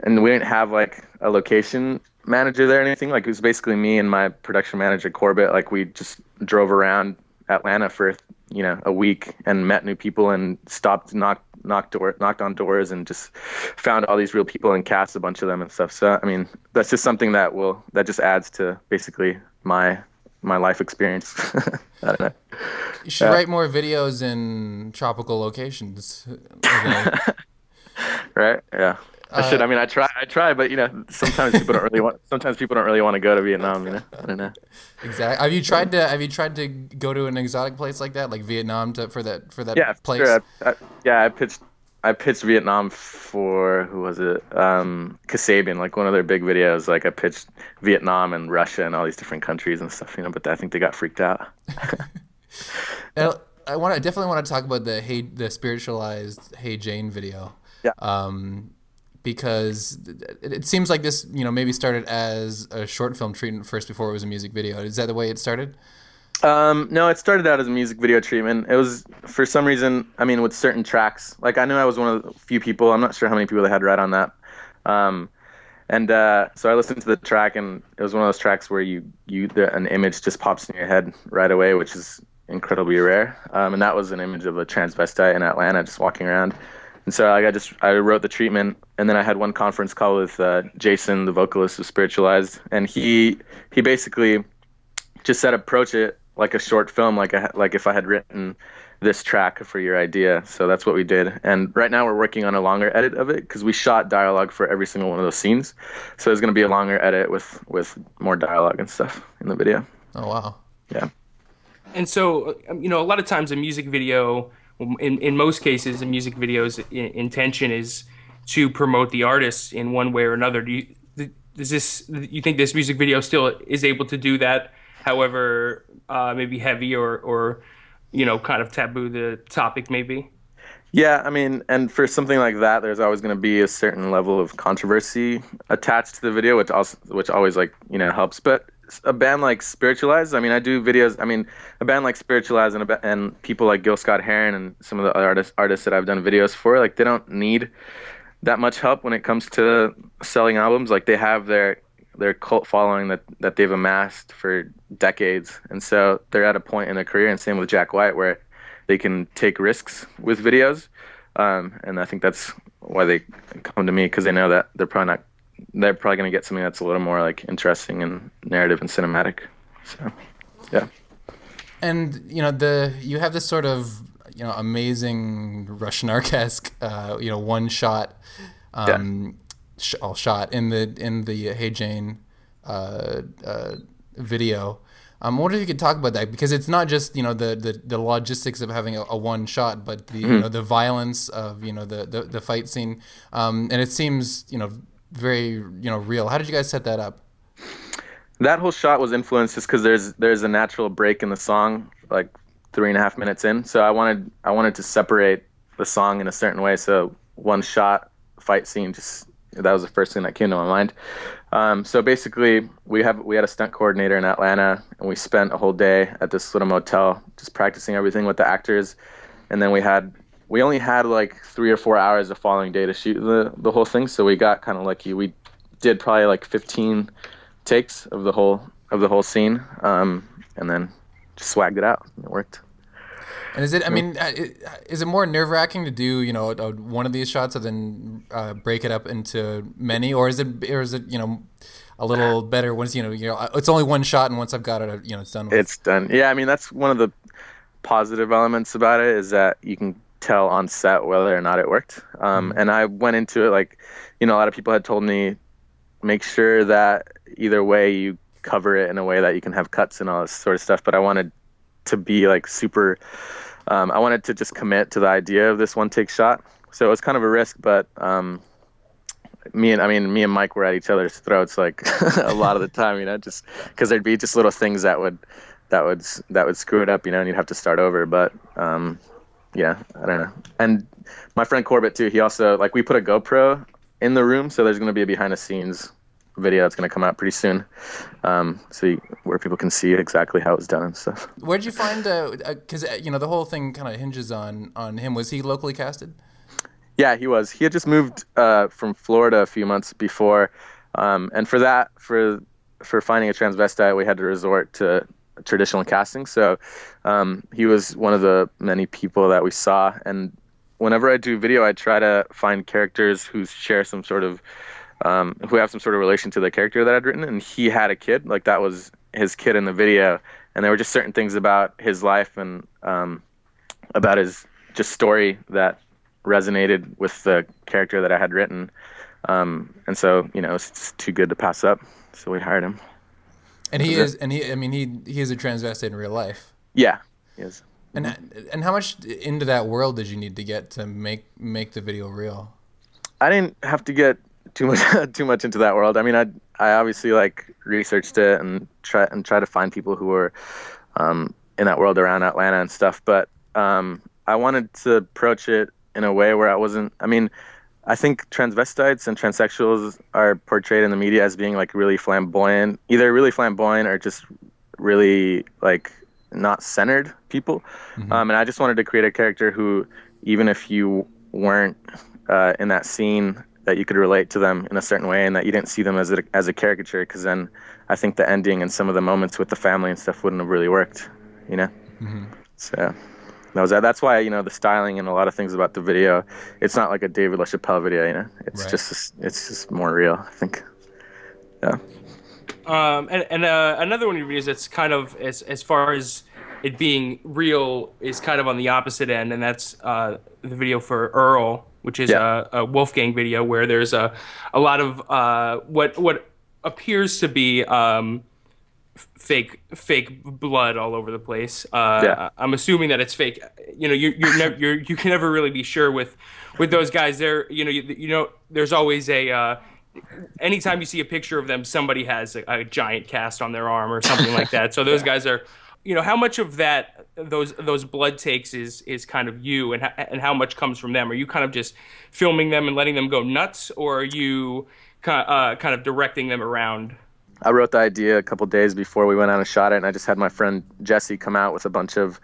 and we didn't have like a location manager there or anything. Like it was basically me and my production manager Corbett. Like we just drove around Atlanta for you know a week and met new people and stopped knocked knocked door knocked on doors and just found all these real people and cast a bunch of them and stuff. So I mean that's just something that will that just adds to basically my my life experience. I don't know. You should uh, write more videos in tropical locations. right? Yeah. I should. Uh, I mean, I try. I try, but you know, sometimes people don't really want. Sometimes people don't really want to go to Vietnam. You know, I don't know. Exactly. Have you tried to? Have you tried to go to an exotic place like that, like Vietnam, to for that for that yeah, place? Sure. I, I, yeah, I pitched. I pitched Vietnam for who was it? Um, Kasabian, like one of their big videos. Like I pitched Vietnam and Russia and all these different countries and stuff. You know, but I think they got freaked out. and I want. I definitely want to talk about the hey, the spiritualized Hey Jane video. Yeah. Um, because it seems like this, you know, maybe started as a short film treatment first before it was a music video. Is that the way it started? Um, no, it started out as a music video treatment. It was for some reason, I mean, with certain tracks. Like I knew I was one of the few people. I'm not sure how many people they had read on that. Um, and uh, so I listened to the track, and it was one of those tracks where you you the, an image just pops in your head right away, which is incredibly rare. Um, and that was an image of a transvestite in Atlanta just walking around. And so like, I just I wrote the treatment, and then I had one conference call with uh, Jason, the vocalist of Spiritualized, and he he basically just said approach it like a short film, like a, like if I had written this track for your idea. So that's what we did. And right now we're working on a longer edit of it because we shot dialogue for every single one of those scenes. So there's going to be a longer edit with with more dialogue and stuff in the video. Oh wow. Yeah. And so you know, a lot of times a music video in, in most cases, a music video's intention is to promote the artist in one way or another. Do you does this you think this music video still is able to do that? However, uh, maybe heavy or or you know, kind of taboo the topic may be. Yeah, I mean, and for something like that, there's always going to be a certain level of controversy attached to the video, which also which always like you know helps. But a band like Spiritualized, I mean, I do videos. I mean, a band like Spiritualized and a, and people like Gil Scott Heron and some of the other artists artists that I've done videos for, like they don't need that much help when it comes to selling albums. Like they have their their cult following that that they've amassed for decades, and so they're at a point in their career. And same with Jack White, where they can take risks with videos, um, and I think that's why they come to me because they know that they're probably not they're probably gonna get something that's a little more like interesting and narrative and cinematic. So, yeah. And you know the you have this sort of you know amazing Russian esque uh, you know one shot um, sh- all shot in the in the Hey Jane uh, uh, video. Um, I wonder if you could talk about that because it's not just you know the the, the logistics of having a, a one shot, but the Mm-hmm. you know the violence of you know the the, the fight scene, um, and it seems you know very you know real. How did you guys set that up? That whole shot was influenced just because there's there's a natural break in the song, like three and a half minutes in. So I wanted I wanted to separate the song in a certain way. So one shot fight scene just that was the first thing that came to my mind. Um, so basically, we have we had a stunt coordinator in Atlanta, and we spent a whole day at this little motel just practicing everything with the actors, and then we had we only had like three or four hours the following day to shoot the the whole thing. So we got kind of lucky. We did probably like 15 takes of the whole of the whole scene, um, and then just swagged it out. It worked. And is it? I mean, uh, is it more nerve wracking to do you know one of these shots and then uh, break it up into many, or is it or is it you know a little better once you know you know it's only one shot and once I've got it you know it's done. With. It's done. Yeah, I mean that's one of the positive elements about it is that you can tell on set whether or not it worked. Um, And I went into it like, you know, a lot of people had told me, make sure that either way you cover it in a way that you can have cuts and all this sort of stuff. But I wanted to be like super. Um, I wanted to just commit to the idea of this one take shot. So it was kind of a risk, but um, me and I mean me and Mike were at each other's throats like a lot of the time, you know, just because there'd be just little things that would that would that would screw it up, you know, and you'd have to start over. But um, yeah, I don't know. And my friend Corbett too. He also like we put a GoPro in the room, so there's going to be a behind the scenes video that's going to come out pretty soon, um, so you, where people can see exactly how it was done and stuff. Where'd you find? Because uh, you know the whole thing kind of hinges on on him. Was he locally casted? Yeah, he was. He had just moved uh, from Florida a few months before, um, and for that, for for finding a transvestite, we had to resort to traditional casting. So um, he was one of the many people that we saw. And whenever I do video, I try to find characters who share some sort of um, who have some sort of relation to the character that I'd written. And he had a kid, like that was his kid in the video. And there were just certain things about his life and um, about his just story that resonated with the character that I had written. Um, and so, you know, it's just too good to pass up. So we hired him. And he Is and he, I mean, he he is a transvestite in real life. Yeah, he is. And and how much into that world did you need to get to make make the video real? I didn't have to get too much too much into that world. I mean, I I obviously like researched it and try and try to find people who were um, in that world around Atlanta and stuff. But um, I wanted to approach it in a way where I wasn't. I mean, I think transvestites and transsexuals are portrayed in the media as being like really flamboyant, either really flamboyant or just really like not centered people. Um, and I just wanted to create a character who, even if you weren't uh, in that scene, that you could relate to them in a certain way, and that you didn't see them as a as a caricature. Because then, I think the ending and some of the moments with the family and stuff wouldn't have really worked, you know. So that was that. That's why you know the styling and a lot of things about the video. It's not like a David LaChapelle video, you know. It's Right. just it's just more real, I think. Yeah. Um, and and uh, another one of your videos that's kind of as as far as it being real is kind of on the opposite end, and that's uh, the video for Earl, which is Yeah. a, a Wolfgang video where there's a a lot of uh, what what appears to be um, fake fake blood all over the place. Uh, Yeah. I'm assuming that it's fake. You know, you you're never you're, you can never really be sure with with those guys. There, you know, you, you know, there's always a uh, anytime you see a picture of them, somebody has a, a giant cast on their arm or something like that. So those guys are, you know, how much of that those those blood takes is is kind of you, and and how much comes from them? Are you kind of just filming them and letting them go nuts, or are you kind uh, kind of directing them around? I wrote the idea a couple days before we went out and shot it, and I just had my friend Jesse come out with a bunch of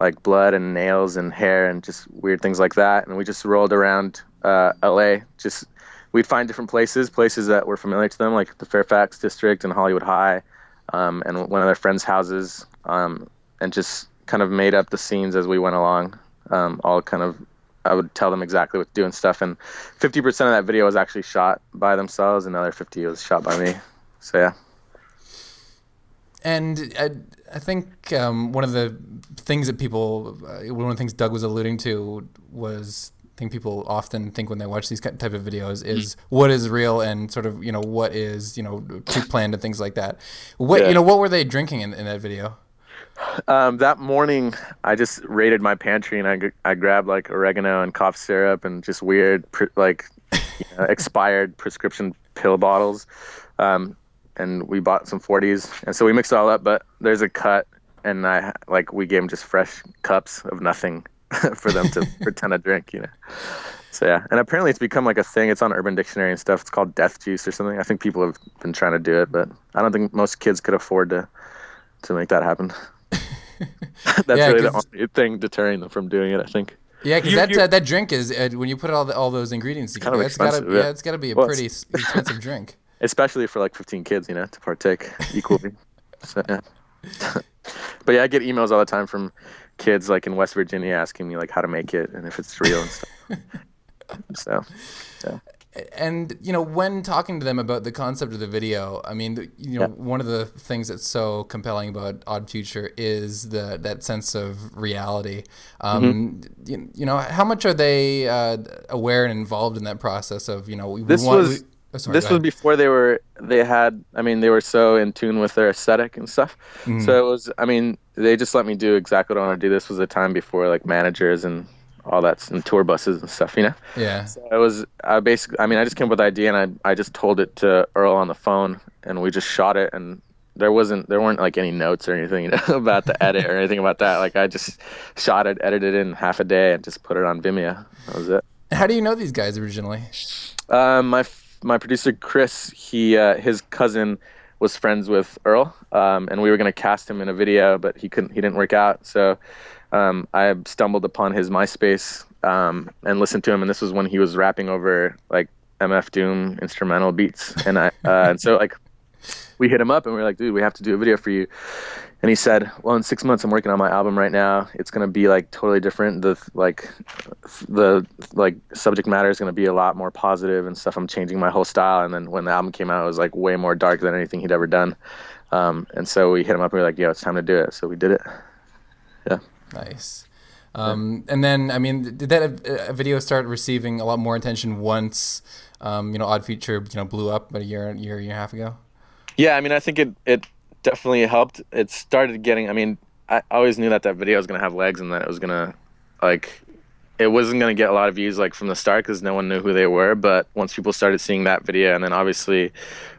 like blood and nails and hair and just weird things like that, and we just rolled around uh, LA. Just we'd find different places, places that were familiar to them, like the Fairfax district and Hollywood High, um, and one of their friends' houses, um, and just kind of made up the scenes as we went along, um, all kind of I would tell them exactly what to do and stuff. And 50% of that video was actually shot by themselves, another 50 was shot by me. So yeah. And I, I think um, one of the things that people, uh, one of the things Doug was alluding to was, I think people often think when they watch these type of videos is mm. what is real and sort of you know what is you know pre-planned and things like that. What yeah. you know what were they drinking in, in that video? Um, that morning, I just raided my pantry and I, I grabbed like oregano and cough syrup and just weird, like you know, expired prescription pill bottles. Um, and we bought some 40s. And so we mixed it all up, but there's a cut and I like, we gave them just fresh cups of nothing for them to pretend to drink, you know? So yeah, and apparently it's become like a thing. It's on Urban Dictionary and stuff. It's called death juice or something. I think people have been trying to do it, but I don't think most kids could afford to to make that happen. That's yeah, really the only thing deterring them from doing it. I think. Yeah, because that uh, that drink is uh, when you put all the, all those ingredients together, kind of it's gotta, yeah. yeah. it's got to be a well, pretty expensive drink. Especially for like 15 kids, you know, to partake equally. so, yeah. but yeah, I get emails all the time from kids like in West Virginia asking me like how to make it and if it's real and stuff. so, yeah and you know when talking to them about the concept of the video i mean you know yeah. one of the things that's so compelling about odd future is the that sense of reality um, mm-hmm. you, you, know how much are they uh, aware and involved in that process of you know we, this want, was we, oh, sorry, this was before they were they had i mean they were so in tune with their aesthetic and stuff mm-hmm. so it was i mean they just let me do exactly what i want to do this was a time before like managers and all that and tour buses and stuff, you know. Yeah. So it was I basically I mean I just came up with the idea and I I just told it to Earl on the phone and we just shot it and there wasn't there weren't like any notes or anything you know about the edit or anything about that. Like I just shot it, edited it in half a day and just put it on Vimeo. That was it. How do you know these guys originally? Um, my my producer Chris, he uh, his cousin was friends with Earl, um, and we were gonna cast him in a video, but he couldn't. He didn't work out. So um, I stumbled upon his MySpace um, and listened to him, and this was when he was rapping over like MF Doom instrumental beats, and I uh, and so like we hit him up and we are like, dude, we have to do a video for you. And he said, well, in six months, I'm working on my album right now. It's gonna be like totally different. The like the like subject matter is gonna be a lot more positive and stuff. I'm changing my whole style. And then when the album came out, it was like way more dark than anything he'd ever done. Um, and so we hit him up and we were like, yo, it's time to do it. So we did it. Yeah. Nice. Um, and then, I mean, did that uh, video start receiving a lot more attention once, um, you know, Odd Future, you know, blew up about a year, year, year and a half ago? Yeah, I mean, I think it it definitely helped. It started getting. I mean, I always knew that that video was gonna have legs and that it was gonna, like, it wasn't gonna get a lot of views like from the start because no one knew who they were. But once people started seeing that video, and then obviously,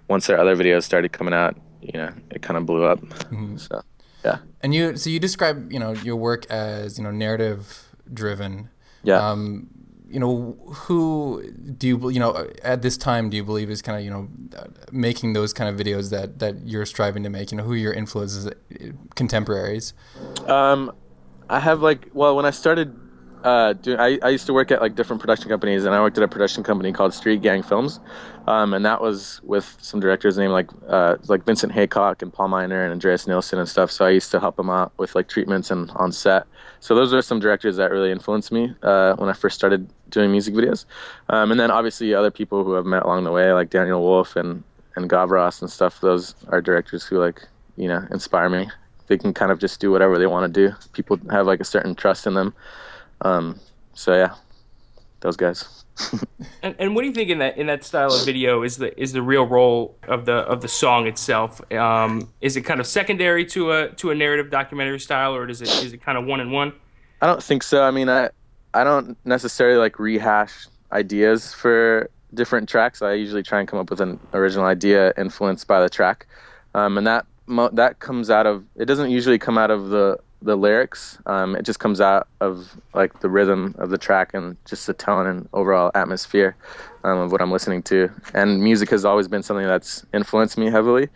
once their other videos started coming out, you know, it kind of blew up. Mm-hmm. So yeah. And you, so you describe, you know, your work as, you know, narrative driven. Yeah. Um, you know, who do you, you know, at this time, do you believe is kind of, you know, making those kind of videos that, that you're striving to make? You know, who your influences, contemporaries? Um, I have like, well, when I started uh, do, I, I used to work at like different production companies, and I worked at a production company called Street Gang Films, um, and that was with some directors named like uh, like Vincent Haycock and Paul Miner and Andreas Nilsson and stuff. So I used to help them out with like treatments and on set. So those are some directors that really influenced me uh, when I first started doing music videos, um, and then obviously other people who I've met along the way, like Daniel Wolfe and and Gavras and stuff. Those are directors who like you know inspire me. They can kind of just do whatever they want to do. People have like a certain trust in them. Um, so yeah, those guys. and, and what do you think in that in that style of video is the is the real role of the of the song itself? Um, is it kind of secondary to a to a narrative documentary style, or is it is it kind of one in one? I don't think so. I mean, I I don't necessarily like rehash ideas for different tracks. I usually try and come up with an original idea influenced by the track, um, and that that comes out of. It doesn't usually come out of the the lyrics. Um, it just comes out of like the rhythm of the track and just the tone and overall atmosphere um, of what I'm listening to. And music has always been something that's influenced me heavily.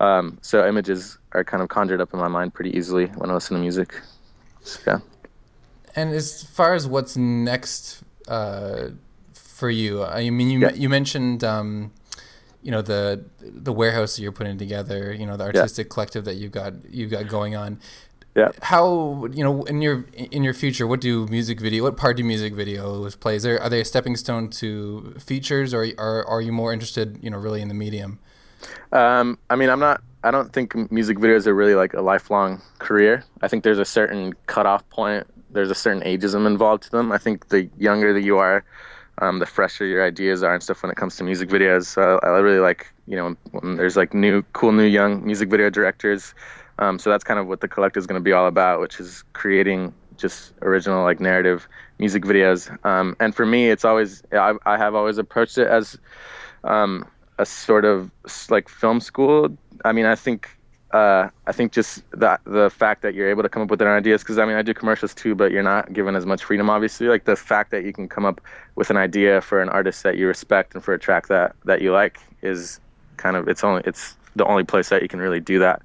Um, so images are kind of conjured up in my mind pretty easily when I listen to music. So, yeah. And as far as what's next uh, for you, I mean, you yeah. you mentioned um, you know the the warehouse that you're putting together, you know the artistic yeah. collective that you've got you've got going on Yeah. How you know in your in your future, what do music video, what part do music videos play? Is there are they a stepping stone to features, or are are you more interested, you know, really in the medium? Um, I mean, I'm not. I don't think music videos are really like a lifelong career. I think there's a certain cutoff point. There's a certain ageism involved to them. I think the younger that you are, um, the fresher your ideas are and stuff when it comes to music videos. So I, I really like, you know, when there's like new, cool, new young music video directors. Um, so that's kind of what the collective is going to be all about, which is creating just original like narrative music videos. Um, and for me, it's always I, I have always approached it as um, a sort of like film school. I mean, I think uh, I think just that the fact that you're able to come up with their ideas, because I mean, I do commercials too, but you're not given as much freedom, obviously. Like the fact that you can come up with an idea for an artist that you respect and for a track that that you like is kind of it's only it's the only place that you can really do that.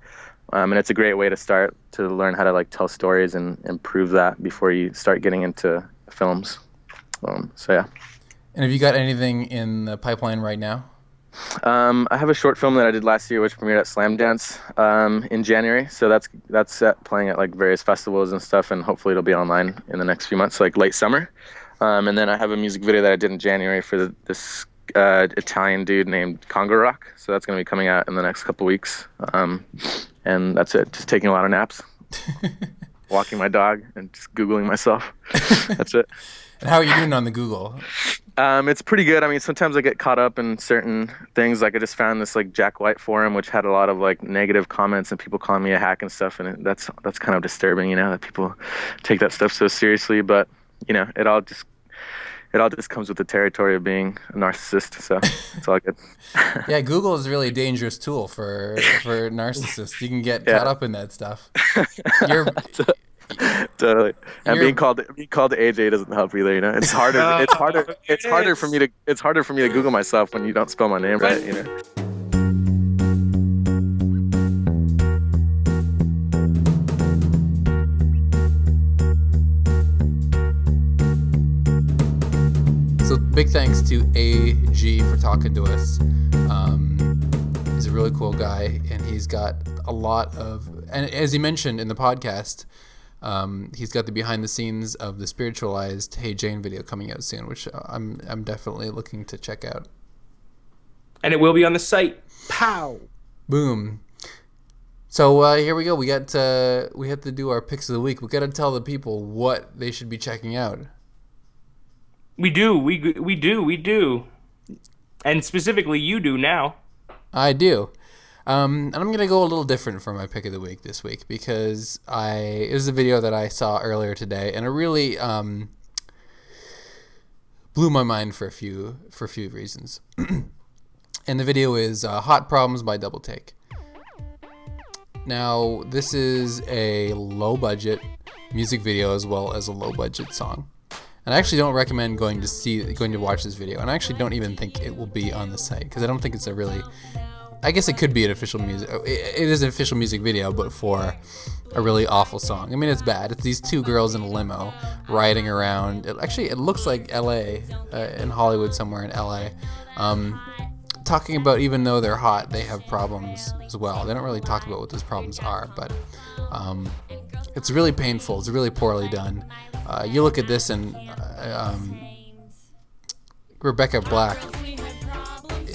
Um, and it's a great way to start to learn how to like tell stories and improve that before you start getting into films. Um, so yeah. And have you got anything in the pipeline right now? Um, I have a short film that I did last year, which premiered at Slamdance um, in January. So that's that's set playing at like various festivals and stuff, and hopefully it'll be online in the next few months, like late summer. Um, and then I have a music video that I did in January for the, this uh, Italian dude named Congorock. So that's going to be coming out in the next couple weeks. Um, and that's it. Just taking a lot of naps, walking my dog, and just googling myself. that's it. And how are you doing on the Google? Um, it's pretty good. I mean, sometimes I get caught up in certain things. Like I just found this like Jack White forum, which had a lot of like negative comments and people calling me a hack and stuff, and it, that's that's kind of disturbing, you know, that people take that stuff so seriously. But you know, it all just it all just comes with the territory of being a narcissist. So it's all good. yeah, Google is really a dangerous tool for for narcissists. You can get yeah. caught up in that stuff. You're totally. And You're... being called being called AJ doesn't help either. You know, it's harder. it's harder. It's harder for me to. It's harder for me to Google myself when you don't spell my name right. You know. Big thanks to AG for talking to us. Um, he's a really cool guy, and he's got a lot of. And as he mentioned in the podcast, um, he's got the behind the scenes of the spiritualized Hey Jane video coming out soon, which I'm I'm definitely looking to check out. And it will be on the site. Pow. Boom. So uh, here we go. We got uh, we have to do our picks of the week. We got to tell the people what they should be checking out. We do. We we do. We do. And specifically, you do now. I do. Um, and I'm gonna go a little different for my pick of the week this week because I it was a video that I saw earlier today, and it really um, blew my mind for a few for a few reasons. and the video is uh, "Hot Problems" by Double Take. Now, this is a low budget music video as well as a low budget song. And I actually don't recommend going to see going to watch this video. And I actually don't even think it will be on the site because I don't think it's a really I guess it could be an official music. It is an official music video, but for a really awful song. I mean, it's bad. It's these two girls in a limo riding around. It, actually, it looks like L.A. Uh, in Hollywood, somewhere in L.A. Um, talking about even though they're hot, they have problems as well. They don't really talk about what those problems are, but um, it's really painful. It's really poorly done. Uh, you look at this and uh, um, Rebecca Black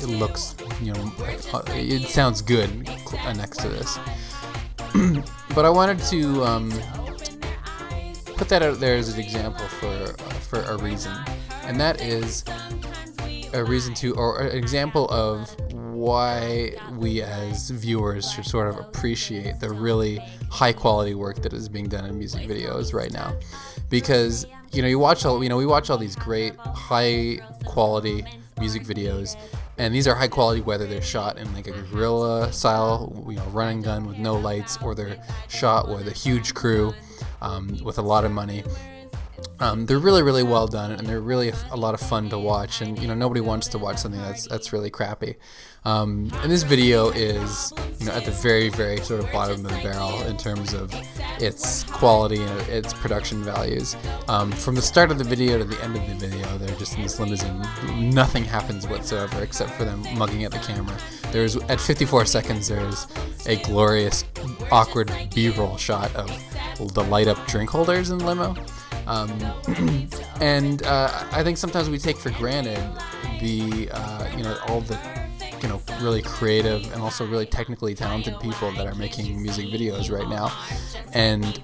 it looks, you know, uh, it sounds good next to this. but I wanted to um, put that out there as an example for uh, for a reason, and that is a reason to, or an example of why we as viewers should sort of appreciate the really high quality work that is being done in music videos right now, because you know you watch all you know we watch all these great high quality music videos and these are high quality whether they're shot in like a guerrilla style you know running gun with no lights or they're shot with a huge crew um, with a lot of money um, they're really really well done and they're really a lot of fun to watch and you know nobody wants to watch something that's that's really crappy um, and this video is, you know, at the very, very sort of bottom of the barrel in terms of its quality and its production values. Um, from the start of the video to the end of the video, they're just in this limousine. Nothing happens whatsoever except for them mugging at the camera. There's at 54 seconds, there's a glorious, awkward B-roll shot of the light up drink holders in the limo. Um, and uh, I think sometimes we take for granted the uh, you know all the you know really creative and also really technically talented people that are making music videos right now, and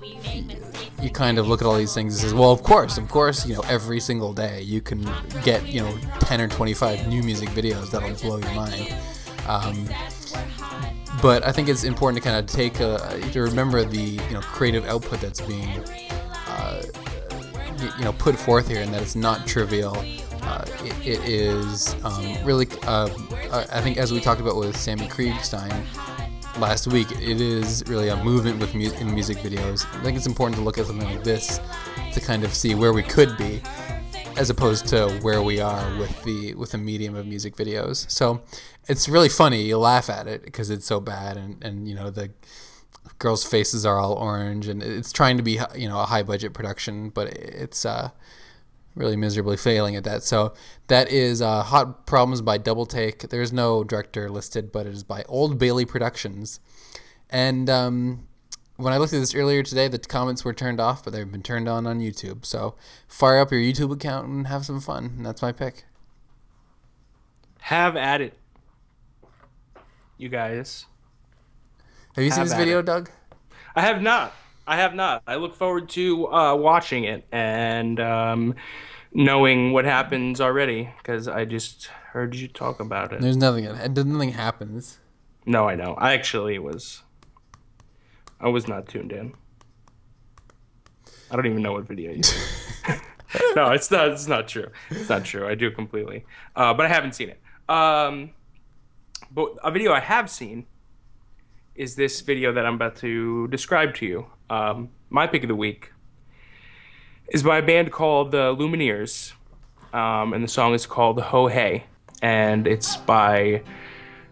you kind of look at all these things and says, well, of course, of course, you know, every single day you can get you know 10 or 25 new music videos that'll blow your mind. Um, but I think it's important to kind of take a, to remember the you know creative output that's being uh, you know put forth here, and that it's not trivial. Uh, it, it is um, really, uh, I think, as we talked about with Sammy Kriegstein last week, it is really a movement with mu- in music videos. I think it's important to look at something like this to kind of see where we could be, as opposed to where we are with the with the medium of music videos. So it's really funny. You laugh at it because it's so bad, and and you know the girls' faces are all orange, and it's trying to be you know a high budget production, but it's uh, really miserably failing at that. So that is uh, Hot Problems by Double Take. There's no director listed, but it is by Old Bailey Productions. And um, when I looked at this earlier today, the comments were turned off, but they've been turned on on YouTube. So fire up your YouTube account and have some fun. And that's my pick. Have at it, you guys. Have you seen Have this video, it. Doug? I have not. I have not. I look forward to uh, watching it and um, knowing what happens already because I just heard you talk about it. There's nothing. Nothing happens. No, I know. I actually was. I was not tuned in. I don't even know what video you no, it's not. It's not true. It's not true. I do completely, uh, but I haven't seen it. Um, but a video I have seen is this video that I'm about to describe to you. Um, my pick of the week is by a band called the Lumineers, um, and the song is called Ho Hey, and it's by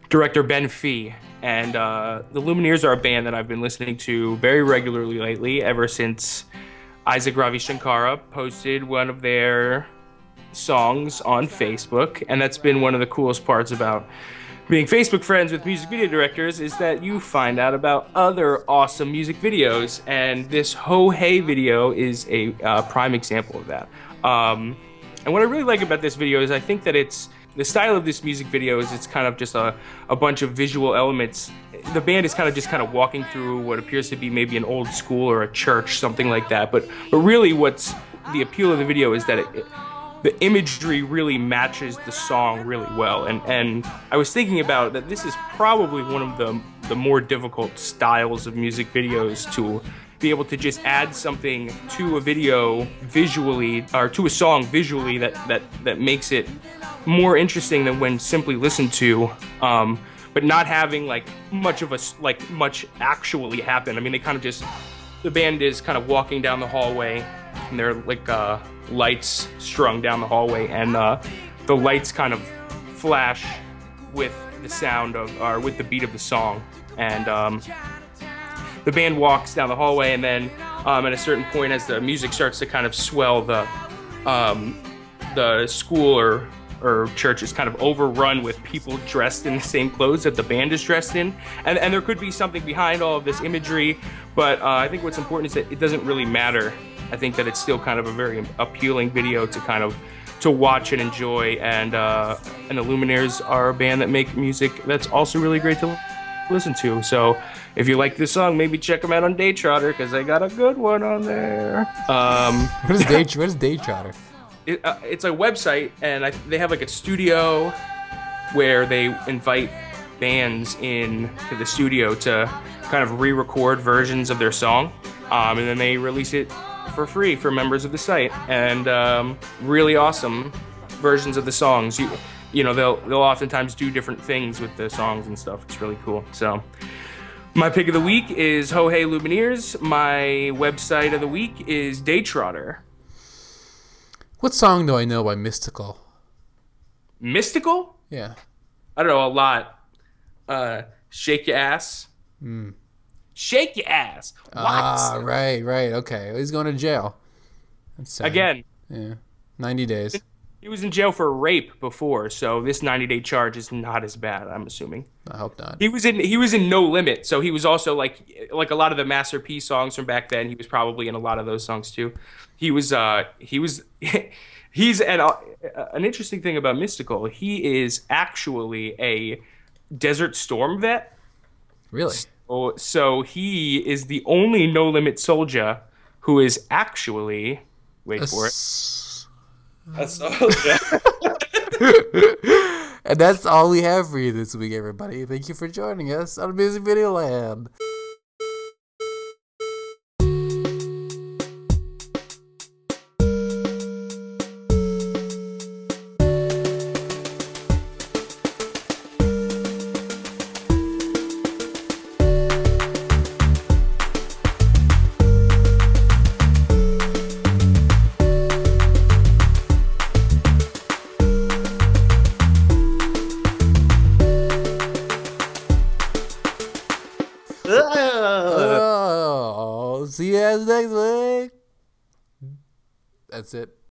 director Ben Fee. And uh, the Lumineers are a band that I've been listening to very regularly lately, ever since Isaac Ravishankara posted one of their songs on Facebook. And that's been one of the coolest parts about being Facebook friends with music video directors is that you find out about other awesome music videos. And this Ho Hey video is a uh, prime example of that. Um, and what I really like about this video is I think that it's the style of this music video is it's kind of just a, a bunch of visual elements. The band is kind of just kind of walking through what appears to be maybe an old school or a church, something like that. But but really, what's the appeal of the video is that it, it the imagery really matches the song really well. And and I was thinking about that this is probably one of the the more difficult styles of music videos to be able to just add something to a video visually or to a song visually that that that makes it more interesting than when simply listened to um, but not having like much of a s- like much actually happen i mean they kind of just the band is kind of walking down the hallway and they're like uh, lights strung down the hallway and uh, the lights kind of flash with the sound of or with the beat of the song. And um, the band walks down the hallway and then um, at a certain point as the music starts to kind of swell the um, the school or or church is kind of overrun with people dressed in the same clothes that the band is dressed in. And, and there could be something behind all of this imagery but uh, i think what's important is that it doesn't really matter i think that it's still kind of a very appealing video to kind of to watch and enjoy and uh, and the Lumineers are a band that make music that's also really great to listen to. So if you like this song, maybe check them out on Daytrotter because they got a good one on there. Um, What is day? what is Daytrotter? it, uh, it's a website, and I, they have like a studio where they invite bands in to the studio to kind of re-record versions of their song, um, and then they release it for free for members of the site. And um, really awesome versions of the songs. You you know they'll they'll oftentimes do different things with the songs and stuff. It's really cool. So. My pick of the week is Ho Hey Lumineers. My website of the week is Daytrotter. What song do I know by Mystikal? Mystikal? Yeah. I don't know a lot. Uh, shake your ass. Shake your ass. What? Hmm. Ah, right, right. Okay. He's going to jail. That's sad. Again, Yeah. 90 days. he was in jail for rape before, so this 90 day charge is not as bad. I'm assuming. I hope not. He was in he was in No Limit, so he was also like like a lot of the Master P songs from back then. He was probably in a lot of those songs too. He was uh he was he's an uh, an interesting thing about Mystikal. He is actually a Desert Storm vet. Really? Oh, so he is the only No Limit soldier who is actually wait for it S- a soldier. and that's all we have for you this week, everybody. Thank you for joining us on Music Video Land. That's it.